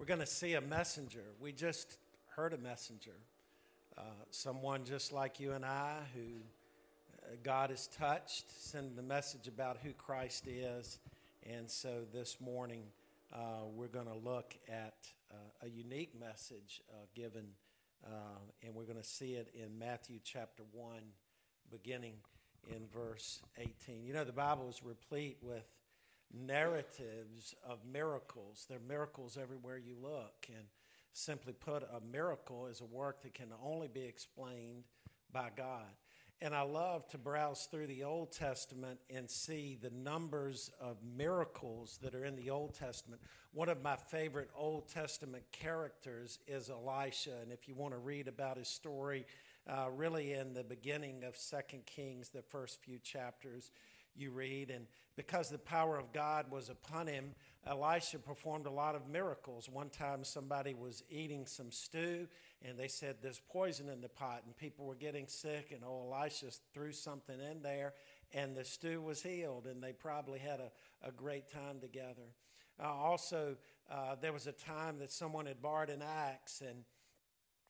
we're going to see a messenger. We just heard a messenger, uh, someone just like you and I who uh, God has touched, sending the message about who Christ is. And so this morning, uh, we're going to look at uh, a unique message uh, given, uh, and we're going to see it in Matthew chapter 1, beginning in verse 18. You know, the Bible is replete with narratives of miracles. There are miracles everywhere you look. And simply put, a miracle is a work that can only be explained by God. And I love to browse through the Old Testament and see the numbers of miracles that are in the Old Testament. One of my favorite Old Testament characters is Elisha. And if you want to read about his story, uh, really in the beginning of Second Kings, the first few chapters, you read. And because the power of God was upon him, Elisha performed a lot of miracles. One time, somebody was eating some stew, and they said, There's poison in the pot, and people were getting sick. And oh, Elisha threw something in there, and the stew was healed, and they probably had a, a great time together. Uh, also, uh, there was a time that someone had borrowed an axe, and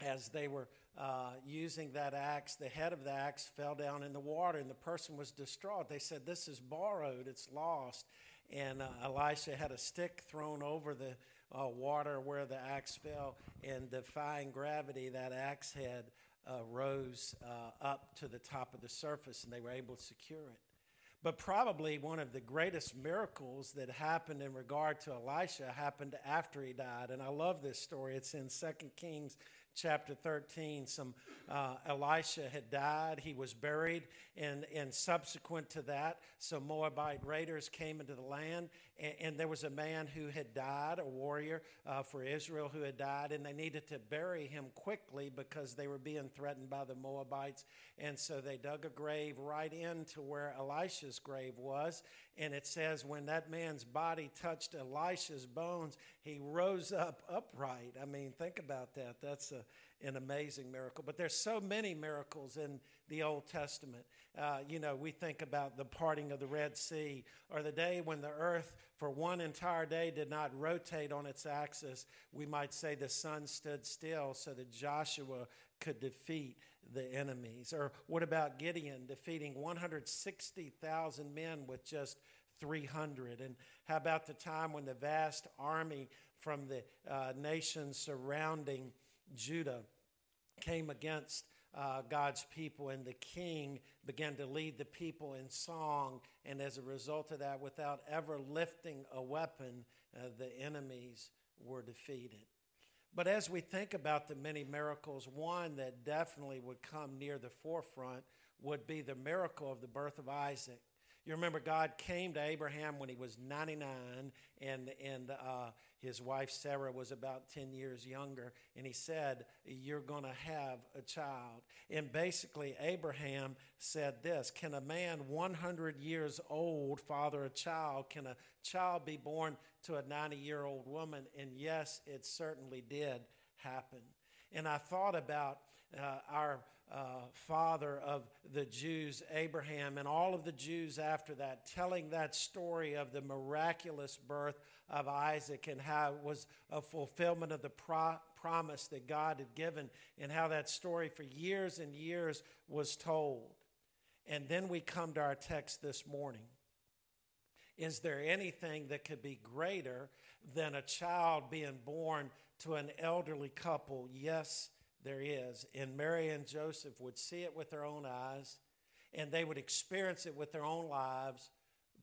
as they were uh, using that axe, the head of the axe fell down in the water, and the person was distraught. They said, This is borrowed, it's lost. And uh, Elisha had a stick thrown over the uh, water where the axe fell, and defying gravity, that axe head uh, rose uh, up to the top of the surface, and they were able to secure it. But probably one of the greatest miracles that happened in regard to Elisha happened after he died. And I love this story. It's in 2 Kings chapter 13, some uh, Elisha had died. He was buried, and, and subsequent to that, some Moabite raiders came into the land, and, and there was a man who had died, a warrior uh, for Israel who had died, and they needed to bury him quickly because they were being threatened by the Moabites. And so they dug a grave right into where Elisha's grave was, and it says, when that man's body touched Elisha's bones, he rose up upright. I mean, think about that. That's a, an amazing miracle. But there's so many miracles in the Old Testament. Uh, you know, we think about the parting of the Red Sea or the day when the earth for one entire day did not rotate on its axis. We might say the sun stood still so that Joshua could defeat the enemies. Or what about Gideon defeating 160,000 men with just 300? And how about the time when the vast army from the uh, nations surrounding Judah came against uh, God's people, and the king began to lead the people in song. And as a result of that, without ever lifting a weapon, uh, the enemies were defeated. But as we think about the many miracles, one that definitely would come near the forefront would be the miracle of the birth of Isaac. You remember God came to Abraham when he was 99, and, and uh, his wife Sarah was about 10 years younger, and he said, You're going to have a child. And basically, Abraham said this Can a man 100 years old father a child? Can a child be born to a 90 year old woman? And yes, it certainly did happen. And I thought about uh, our father of the Jews, Abraham, and all of the Jews after that, telling that story of the miraculous birth of Isaac and how it was a fulfillment of the pro- promise that God had given, and how that story for years and years was told. And then we come to our text this morning. Is there anything that could be greater than a child being born to an elderly couple? Yes, there is. And Mary and Joseph would see it with their own eyes, and they would experience it with their own lives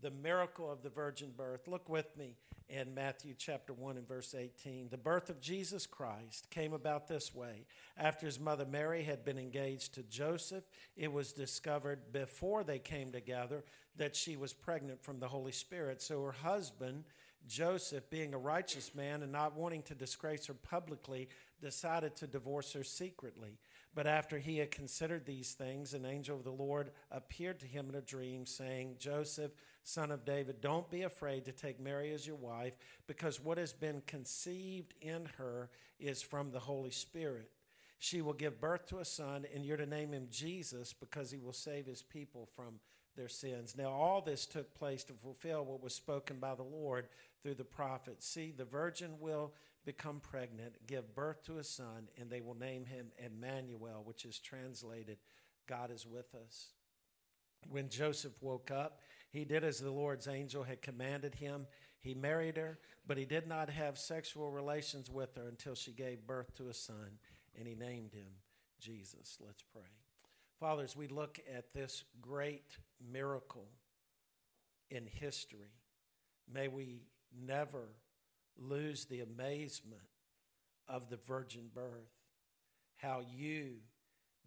the miracle of the virgin birth. Look with me in Matthew chapter 1 and verse 18. The birth of Jesus Christ came about this way. After his mother Mary had been engaged to Joseph, it was discovered before they came together that she was pregnant from the Holy Spirit. So her husband, Joseph, being a righteous man and not wanting to disgrace her publicly, decided to divorce her secretly. But after he had considered these things, an angel of the Lord appeared to him in a dream, saying, Joseph, son of David, don't be afraid to take Mary as your wife, because what has been conceived in her is from the Holy Spirit. She will give birth to a son, and you're to name him Jesus, because he will save his people from their sins. Now, all this took place to fulfill what was spoken by the Lord through the prophet. See, the virgin will become pregnant, give birth to a son, and they will name him Emmanuel, which is translated, God is with us. When Joseph woke up, he did as the Lord's angel had commanded him. He married her, but he did not have sexual relations with her until she gave birth to a son, and he named him Jesus. Let's pray. Fathers, we look at this great miracle in history, may we never lose the amazement of the virgin birth, how you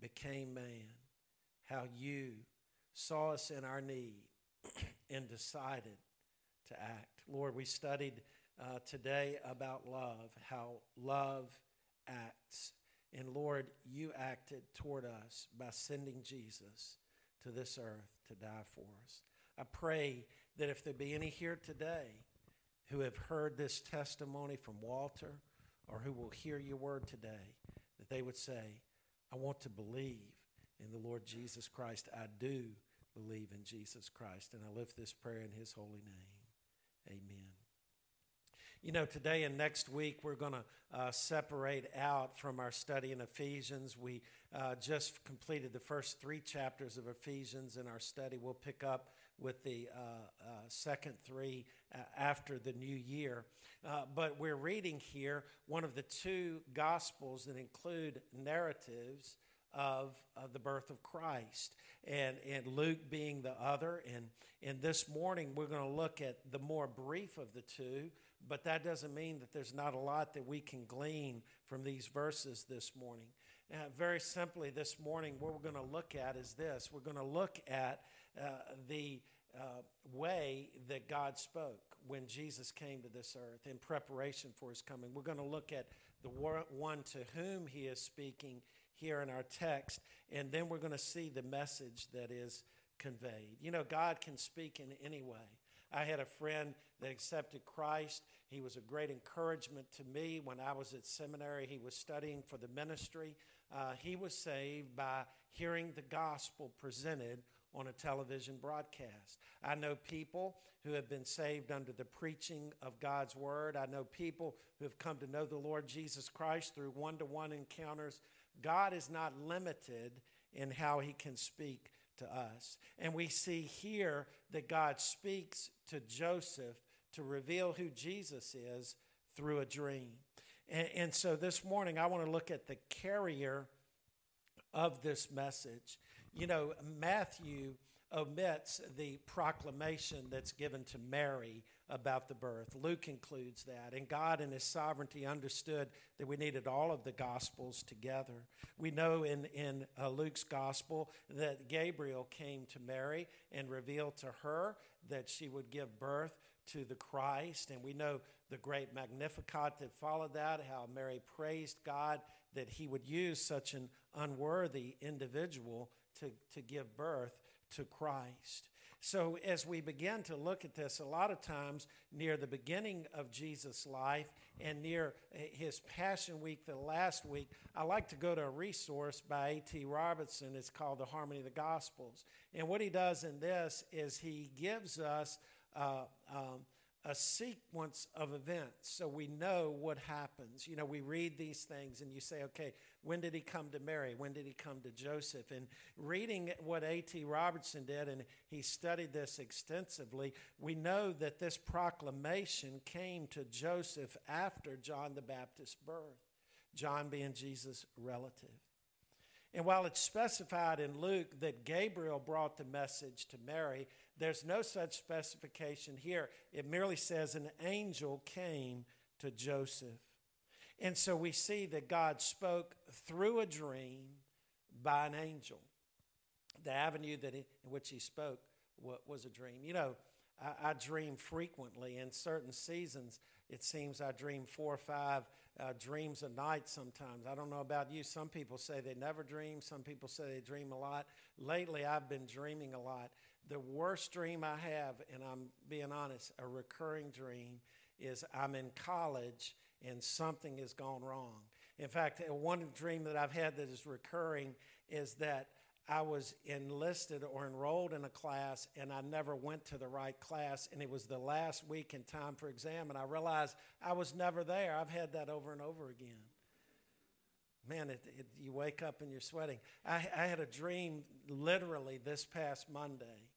became man, how you saw us in our need and decided to act. Lord, we studied uh, today about love, how love acts. And Lord, you acted toward us by sending Jesus to this earth to die for us. I pray that if there be any here today who have heard this testimony from Walter or who will hear your word today, that they would say, I want to believe in the Lord Jesus Christ. I do believe in Jesus Christ. And I lift this prayer in his holy name. Amen. You know, today and next week, we're going to uh, separate out from our study in Ephesians. We uh, just completed the first three chapters of Ephesians in our study. We'll pick up with the uh, uh second three uh, after the new year. But we're reading here one of the two gospels that include narratives of, of the birth of Christ, and, and Luke being the other. And, and this morning, we're going to look at the more brief of the two, but that doesn't mean that there's not a lot that we can glean from these verses this morning. Uh, very simply, this morning, what we're going to look at is this we're going to look at uh, the uh, way that God spoke when Jesus came to this earth in preparation for his coming. We're going to look at the one to whom he is speaking here in our text, and then we're going to see the message that is conveyed. You know, God can speak in any way. I had a friend that accepted Christ. He was a great encouragement to me when I was at seminary. He was studying for the ministry. Uh, he was saved by hearing the gospel presented on a television broadcast. I know people who have been saved under the preaching of God's word. I know people who have come to know the Lord Jesus Christ through one to one encounters God is not limited in how he can speak to us. And we see here that God speaks to Joseph to reveal who Jesus is through a dream. And, and so this morning, I want to look at the carrier of this message. You know, Matthew omits the proclamation that's given to Mary about the birth. Luke includes that. And God, in His sovereignty, understood that we needed all of the Gospels together. We know in, in uh, Luke's Gospel that Gabriel came to Mary and revealed to her that she would give birth to the Christ. And we know the great Magnificat that followed that, how Mary praised God that He would use such an unworthy individual to, to give birth to Christ. So, as we begin to look at this, a lot of times near the beginning of Jesus' life and near his Passion Week, the last week, I like to go to a resource by A.T. Robertson. It's called The Harmony of the Gospels. And what he does in this is he gives us uh, um, a sequence of events so we know what happens. You know, we read these things and you say, okay, when did he come to Mary? When did he come to Joseph? And reading what A.T. Robertson did, and he studied this extensively, we know that this proclamation came to Joseph after John the Baptist's birth, John being Jesus' relative. And while it's specified in Luke that Gabriel brought the message to Mary, there's no such specification here. It merely says an angel came to Joseph. And so we see that God spoke through a dream by an angel. The avenue that he, in which he spoke was a dream. You know, I, I, dream frequently. In certain seasons, it seems I dream four or five uh, dreams a night sometimes. I don't know about you. Some people say they never dream, some people say they dream a lot. Lately, I've been dreaming a lot. The worst dream I have, and I'm being honest, a recurring dream, is I'm in college and something has gone wrong. In fact, one dream that I've had that is recurring is that I was enlisted or enrolled in a class and I never went to the right class, and it was the last week in time for exam, and I realized I was never there. I've had that over and over again. Man, it, it, you wake up and you're sweating. I, I had a dream literally this past Monday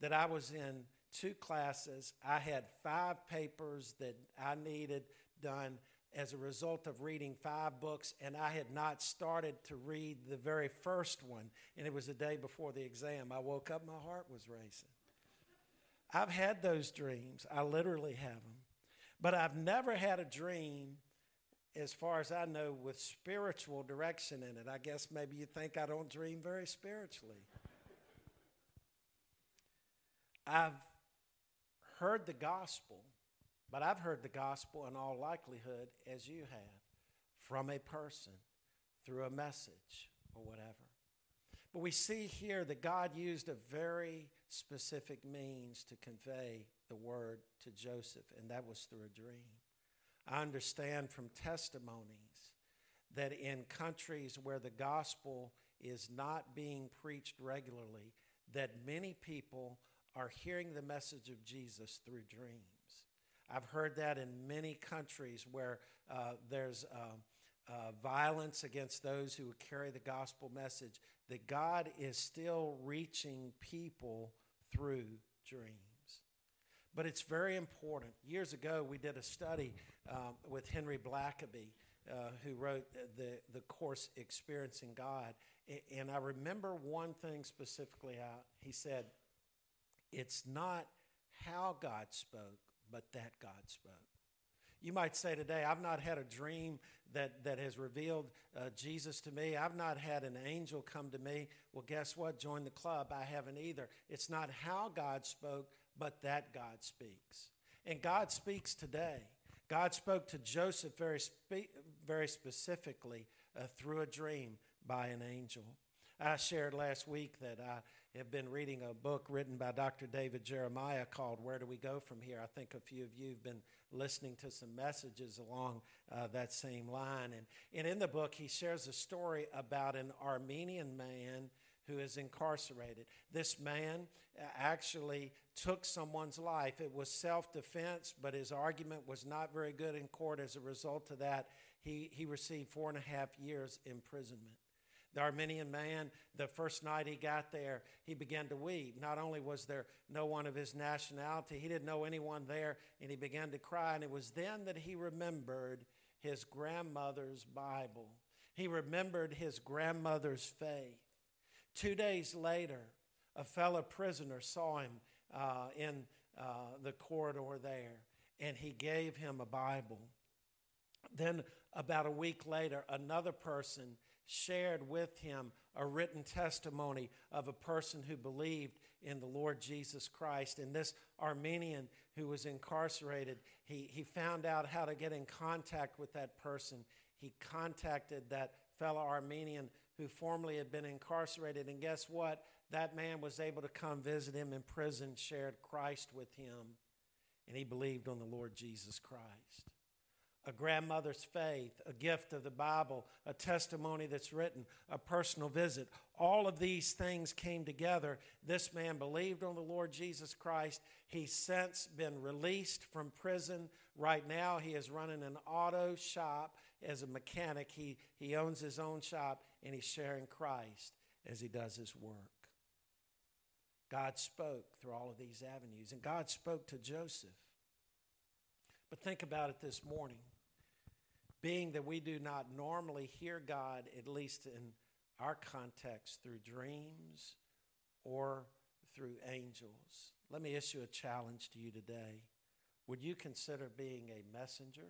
that I was in two classes. I had five papers that I needed done as a result of reading five books, and I had not started to read the very first one, and it was the day before the exam. I woke up, my heart was racing. I've had those dreams, I literally have them, but I've never had a dream, as far as I know, with spiritual direction in it. I guess maybe you think I don't dream very spiritually. I've heard the gospel but I've heard the gospel in all likelihood, as you have, from a person through a message or whatever. But we see here that God used a very specific means to convey the word to Joseph, and that was through a dream. I understand from testimonies that in countries where the gospel is not being preached regularly, that many people are hearing the message of Jesus through dreams. I've heard that in many countries where uh, there's uh, uh, violence against those who carry the gospel message, that God is still reaching people through dreams. But it's very important. Years ago, we did a study um, with Henry Blackaby, uh, who wrote the, the course Experiencing God. And I remember one thing specifically out. He said, It's not how God spoke, but that God spoke. You might say today, I've not had a dream that, that has revealed uh, Jesus to me. I've not had an angel come to me. Well, guess what? Join the club. I haven't either. It's not how God spoke, but that God speaks. And God speaks today. God spoke to Joseph very, spe- very specifically uh, through a dream by an angel. I shared last week that I have been reading a book written by Dr. David Jeremiah called Where Do We Go From Here? I think a few of you have been listening to some messages along uh, that same line. And, and in the book, he shares a story about an Armenian man who is incarcerated. This man uh, actually took someone's life. It was self defense, but his argument was not very good in court. As a result of that, he, he received four and a half years imprisonment. The Armenian man, the first night he got there, he began to weep. Not only was there no one of his nationality, he didn't know anyone there, and he began to cry. And it was then that he remembered his grandmother's Bible. He remembered his grandmother's faith. Two days later, a fellow prisoner saw him uh, in uh, the corridor there, and he gave him a Bible. Then, about a week later, another person shared with him a written testimony of a person who believed in the Lord Jesus Christ. And this Armenian who was incarcerated, he, he found out how to get in contact with that person. He contacted that fellow Armenian who formerly had been incarcerated. And guess what? That man was able to come visit him in prison, shared Christ with him, and he believed on the Lord Jesus Christ a grandmother's faith, a gift of the Bible, a testimony that's written, a personal visit. All of these things came together. This man believed on the Lord Jesus Christ. He's since been released from prison. Right now, he is running an auto shop as a mechanic. He, he owns his own shop and he's sharing Christ as he does his work. God spoke through all of these avenues, and God spoke to Joseph. But think about it this morning being that we do not normally hear God, at least in our context, through dreams or through angels. Let me issue a challenge to you today. Would you consider being a messenger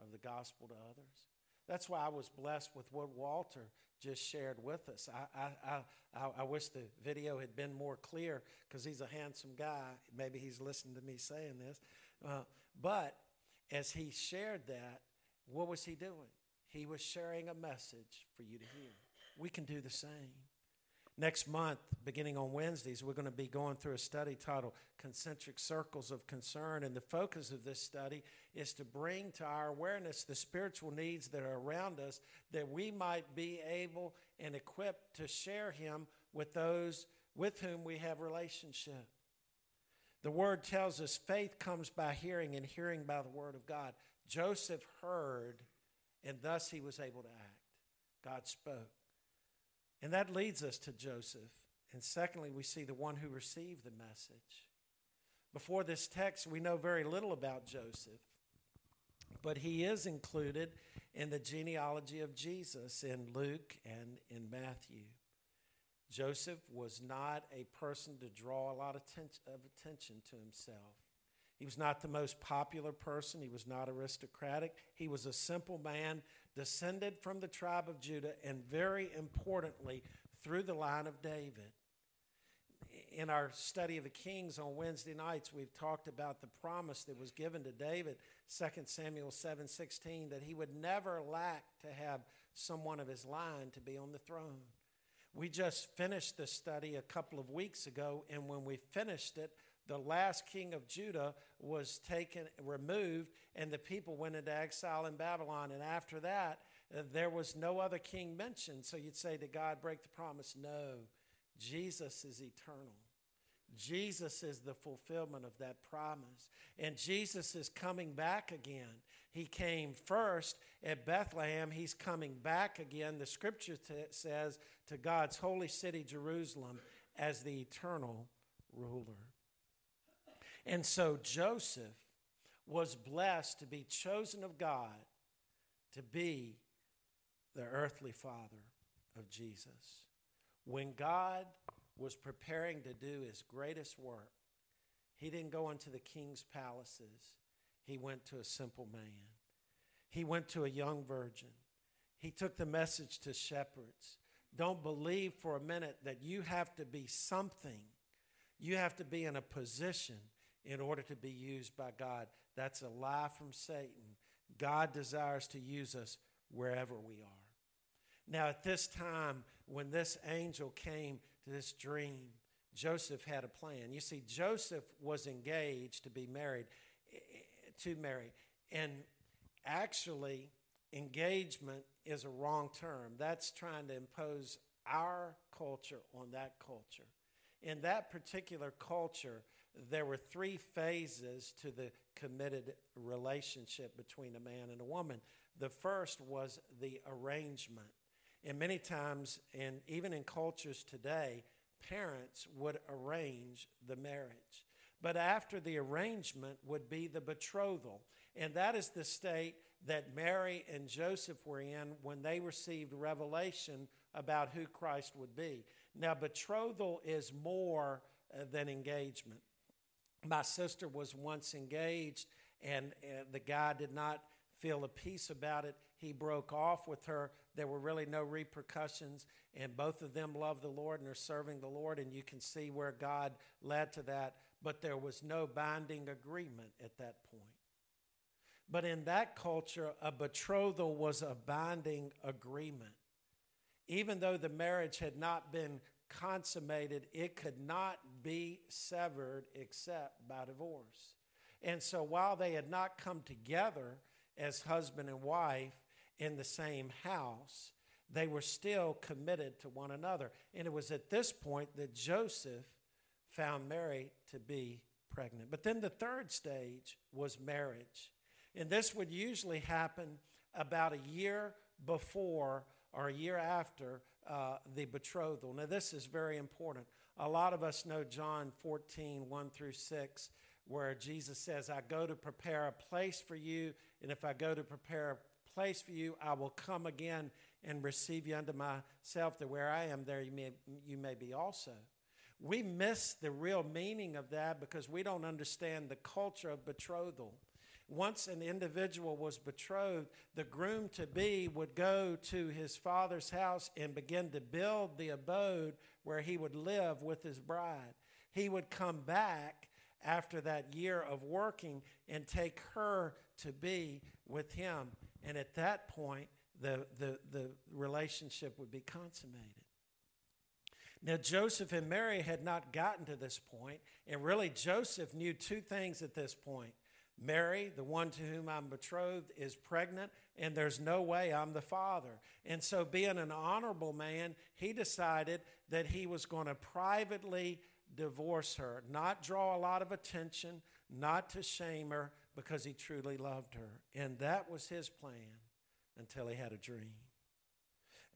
of the gospel to others? That's why I was blessed with what Walter just shared with us. I, I, I, I wish the video had been more clear because he's a handsome guy. Maybe he's listening to me saying this. Uh, but as he shared that, what was he doing? He was sharing a message for you to hear. We can do the same. Next month, beginning on Wednesdays, we're going to be going through a study titled Concentric Circles of Concern. And the focus of this study is to bring to our awareness the spiritual needs that are around us that we might be able and equipped to share Him with those with whom we have relationship. The word tells us faith comes by hearing, and hearing by the word of God. Joseph heard, and thus he was able to act. God spoke. And that leads us to Joseph. And secondly, we see the one who received the message. Before this text, we know very little about Joseph, but he is included in the genealogy of Jesus in Luke and in Matthew. Joseph was not a person to draw a lot of, attention to himself. He was not the most popular person. He was not aristocratic. He was a simple man, descended from the tribe of Judah, and very importantly, through the line of David. In our study of the Kings on Wednesday nights, we've talked about the promise that was given to David, 2 Samuel 7:16, that he would never lack to have someone of his line to be on the throne. We just finished this study a couple of weeks ago, and when we finished it, the last king of Judah was taken, removed, and the people went into exile in Babylon. And after that, uh, there was no other king mentioned. So you'd say, Did God break the promise? No. Jesus is eternal. Jesus is the fulfillment of that promise. And Jesus is coming back again. He came first at Bethlehem. He's coming back again, the scripture t- says, to God's holy city, Jerusalem, as the eternal ruler. And so Joseph was blessed to be chosen of God to be the earthly father of Jesus. When God was preparing to do his greatest work, he didn't go into the king's palaces. He went to a simple man. He went to a young virgin. He took the message to shepherds. Don't believe for a minute that you have to be something. You have to be in a position in order to be used by God. That's a lie from Satan. God desires to use us wherever we are. Now, at this time, when this angel came to this dream, Joseph had a plan. You see, Joseph was engaged to be married, to Mary. And actually, engagement is a wrong term. That's trying to impose our culture on that culture. In that particular culture, there were three phases to the committed relationship between a man and a woman. The first was the arrangement. And many times, and even in cultures today, parents would arrange the marriage. But after the arrangement would be the betrothal. And that is the state that Mary and Joseph were in when they received revelation about who Christ would be. Now, betrothal is more uh, than engagement. My sister was once engaged, and uh, the guy did not feel a peace about it. He broke off with her. There were really no repercussions, and both of them love the Lord and are serving the Lord, and you can see where God led to that. But there was no binding agreement at that point. But in that culture, a betrothal was a binding agreement. Even though the marriage had not been consummated, it could not be severed except by divorce. And so while they had not come together as husband and wife in the same house, they were still committed to one another. And it was at this point that Joseph found Mary to be pregnant. But then the third stage was marriage. And this would usually happen about a year before or a year after uh, the betrothal. Now, this is very important. A lot of us know John 14, 1 through 6, where Jesus says, I go to prepare a place for you, and if I go to prepare a place for you, I will come again and receive you unto myself, that where I am, there you may, you may be also. We miss the real meaning of that because we don't understand the culture of betrothal. Once an individual was betrothed, the groom to be would go to his father's house and begin to build the abode where he would live with his bride. He would come back after that year of working and take her to be with him. And at that point, the, the, the relationship would be consummated. Now, Joseph and Mary had not gotten to this point, and really, Joseph knew two things at this point Mary, the one to whom I'm betrothed, is pregnant, and there's no way I'm the father. And so, being an honorable man, he decided that he was going to privately divorce her, not draw a lot of attention, not to shame her, because he truly loved her. And that was his plan until he had a dream.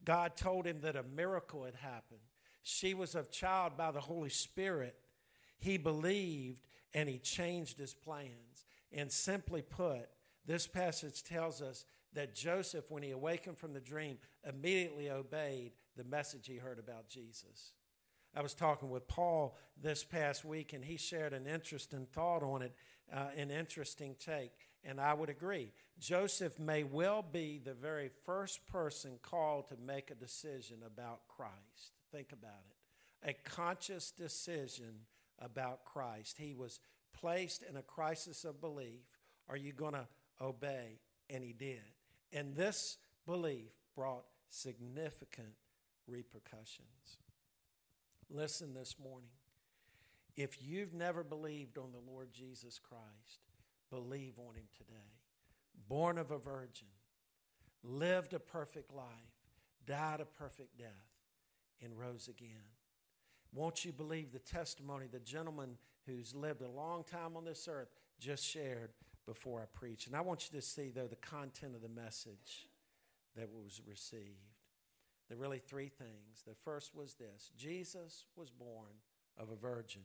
God told him that a miracle had happened. She was of child by the Holy Spirit. He believed and he changed his plans. And simply put, this passage tells us that Joseph, when he awakened from the dream, immediately obeyed the message he heard about Jesus. I was talking with Paul this past week, and he shared an interesting thought on it, uh, an interesting take. And I would agree. Joseph may well be the very first person called to make a decision about Christ. Think about it. A conscious decision about Christ. He was placed in a crisis of belief. Are you going to obey? And he did. And this belief brought significant repercussions. Listen this morning. If you've never believed on the Lord Jesus Christ, believe on him today. Born of a virgin, lived a perfect life, died a perfect death, and rose again. Won't you believe the testimony the gentleman who's lived a long time on this earth just shared before I preach? And I want you to see, though, the content of the message that was received. There are really three things. The first was this Jesus was born of a virgin.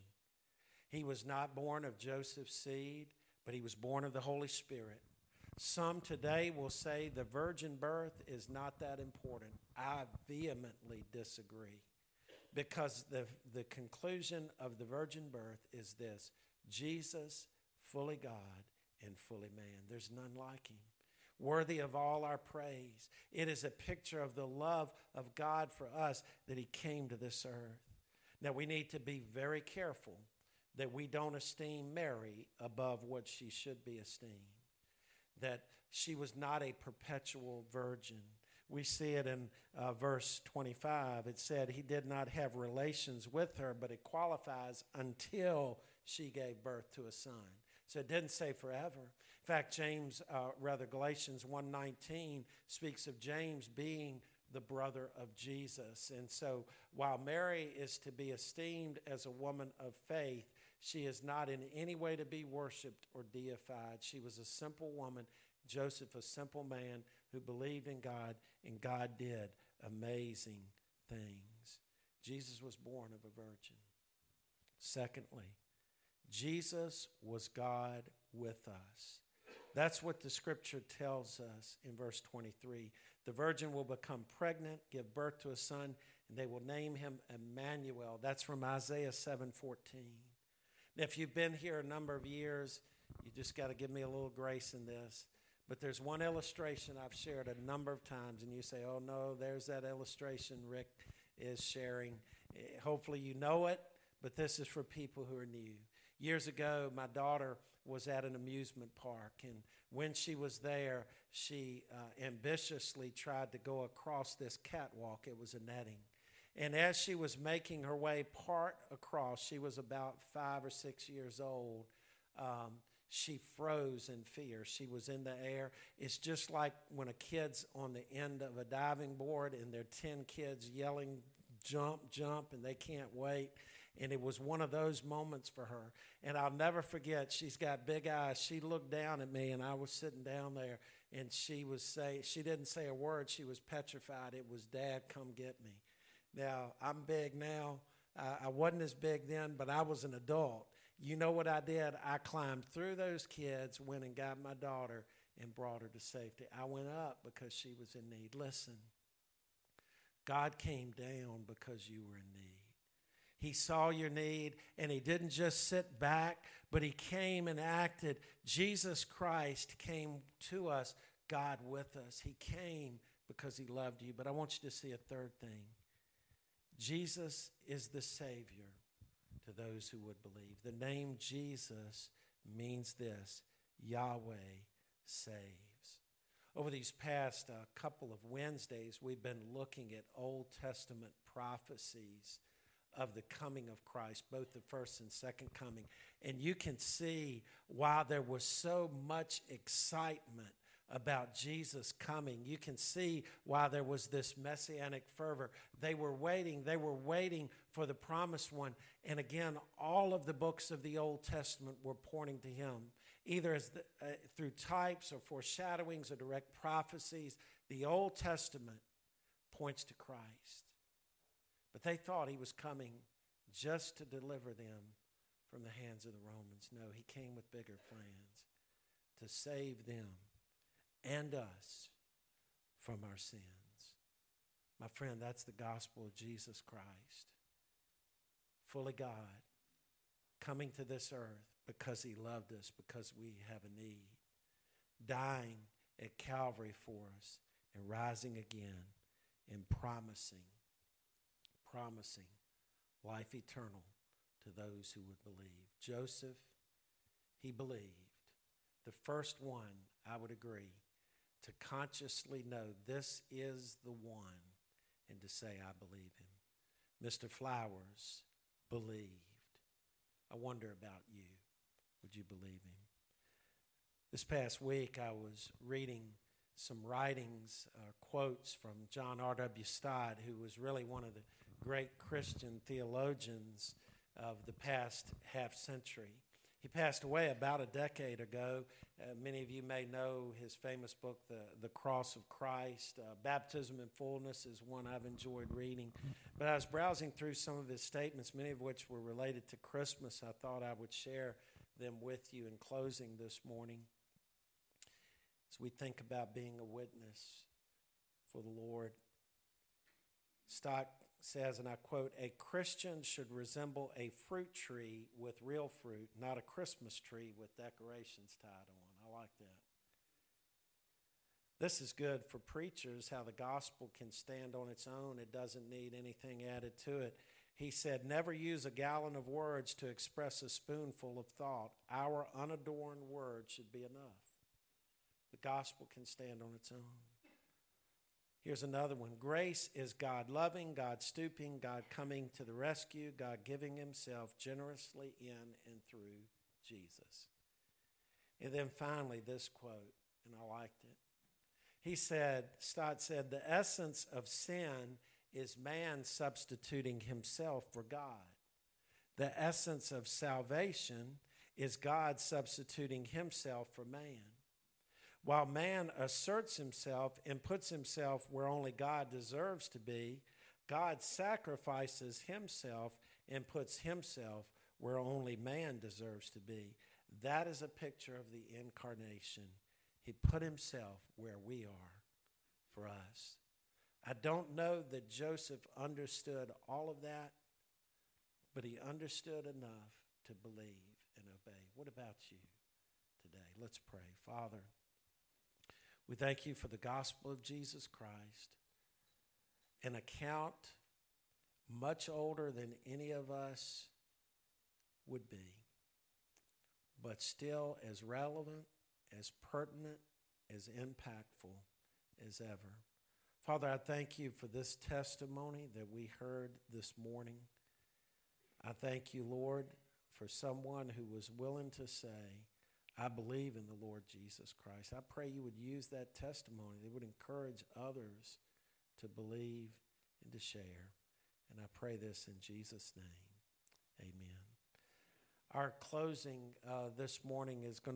He was not born of Joseph's seed, but he was born of the Holy Spirit. Some today will say the virgin birth is not that important. I vehemently disagree because the, the conclusion of the virgin birth is this Jesus, fully God and fully man. There's none like him. Worthy of all our praise. It is a picture of the love of God for us that he came to this earth. Now, we need to be very careful that we don't esteem Mary above what she should be esteemed, that she was not a perpetual virgin we see it in uh, verse 25. It said he did not have relations with her, but it qualifies until she gave birth to a son. So it didn't say forever. In fact, James, uh, rather Galatians 1:19 speaks of James being the brother of Jesus. And so while Mary is to be esteemed as a woman of faith, she is not in any way to be worshiped or deified. She was a simple woman, Joseph, a simple man who believed in God, and God did amazing things. Jesus was born of a virgin. Secondly, Jesus was God with us. That's what the scripture tells us in verse 23. The virgin will become pregnant, give birth to a son, and they will name him Emmanuel. That's from Isaiah 7:14. If you've been here a number of years, you just got to give me a little grace in this. But there's one illustration I've shared a number of times, and you say, oh no, there's that illustration Rick is sharing. Eh, hopefully you know it, but this is for people who are new. Years ago, my daughter was at an amusement park, and when she was there, she uh, ambitiously tried to go across this catwalk. It was a netting. And as she was making her way part across, she was about five or six years old. Um, she froze in fear. She was in the air. It's just like when a kid's on the end of a diving board and there are 10 kids yelling, jump, jump, and they can't wait. And it was one of those moments for her. And I'll never forget, she's got big eyes. She looked down at me, and I was sitting down there, and she was say, she didn't say a word. She was petrified. It was, Dad, come get me. Now, I'm big now. I, I wasn't as big then, but I was an adult. You know what I did? I climbed through those kids, went and got my daughter, and brought her to safety. I went up because she was in need. Listen, God came down because you were in need. He saw your need and he didn't just sit back, but he came and acted. Jesus Christ came to us, God with us. He came because he loved you. But I want you to see a third thing Jesus is the Savior to those who would believe. The name Jesus means this Yahweh saves. Over these past uh, couple of Wednesdays, we've been looking at Old Testament prophecies of the coming of Christ, both the first and second coming. And you can see why there was so much excitement about Jesus coming. You can see why there was this messianic fervor. They were waiting, they were waiting for the promised one. And again, all of the books of the Old Testament were pointing to him, either as the, uh, through types or foreshadowings or direct prophecies. The Old Testament points to Christ. But they thought he was coming just to deliver them from the hands of the Romans. No, he came with bigger plans to save them and us from our sins. My friend, that's the gospel of Jesus Christ. Fully God, coming to this earth because he loved us, because we have a need, dying at Calvary for us, and rising again and promising, promising life eternal to those who would believe. Joseph, he believed. The first one, I would agree, to consciously know this is the one and to say, I believe him. Mr. Flowers believed. I wonder about you. Would you believe him? This past week, I was reading some writings, uh, quotes from John R.W. Stott, who was really one of the great Christian theologians of the past half century. He passed away about a decade ago. Uh, many of you may know his famous book, The, the Cross of Christ. Uh, Baptism and Fullness is one I've enjoyed reading. But I was browsing through some of his statements, many of which were related to Christmas. I thought I would share them with you in closing this morning as we think about being a witness for the Lord. Stott says, and I quote, a Christian should resemble a fruit tree with real fruit, not a Christmas tree with decorations tied on. I like that. This is good for preachers, how the gospel can stand on its own. It doesn't need anything added to it. He said, Never use a gallon of words to express a spoonful of thought. Our unadorned words should be enough. The gospel can stand on its own. Here's another one Grace is God loving, God stooping, God coming to the rescue, God giving Himself generously in and through Jesus. And then finally, this quote, and I liked it. He said, Stott said, the essence of sin is man substituting himself for God. The essence of salvation is God substituting himself for man. While man asserts himself and puts himself where only God deserves to be, God sacrifices himself and puts himself where only man deserves to be. That is a picture of the incarnation. He put himself where we are for us. I don't know that Joseph understood all of that, but he understood enough to believe and obey. What about you today? Let's pray. Father, we thank you for the gospel of Jesus Christ, an account much older than any of us would be, but still as relevant, as pertinent, as impactful as ever. Father, I thank you for this testimony that we heard this morning. I thank you, Lord, for someone who was willing to say, I believe in the Lord Jesus Christ. I pray you would use that testimony, that would encourage others to believe and to share. And I pray this in Jesus' name. Amen. Our closing uh, this morning is going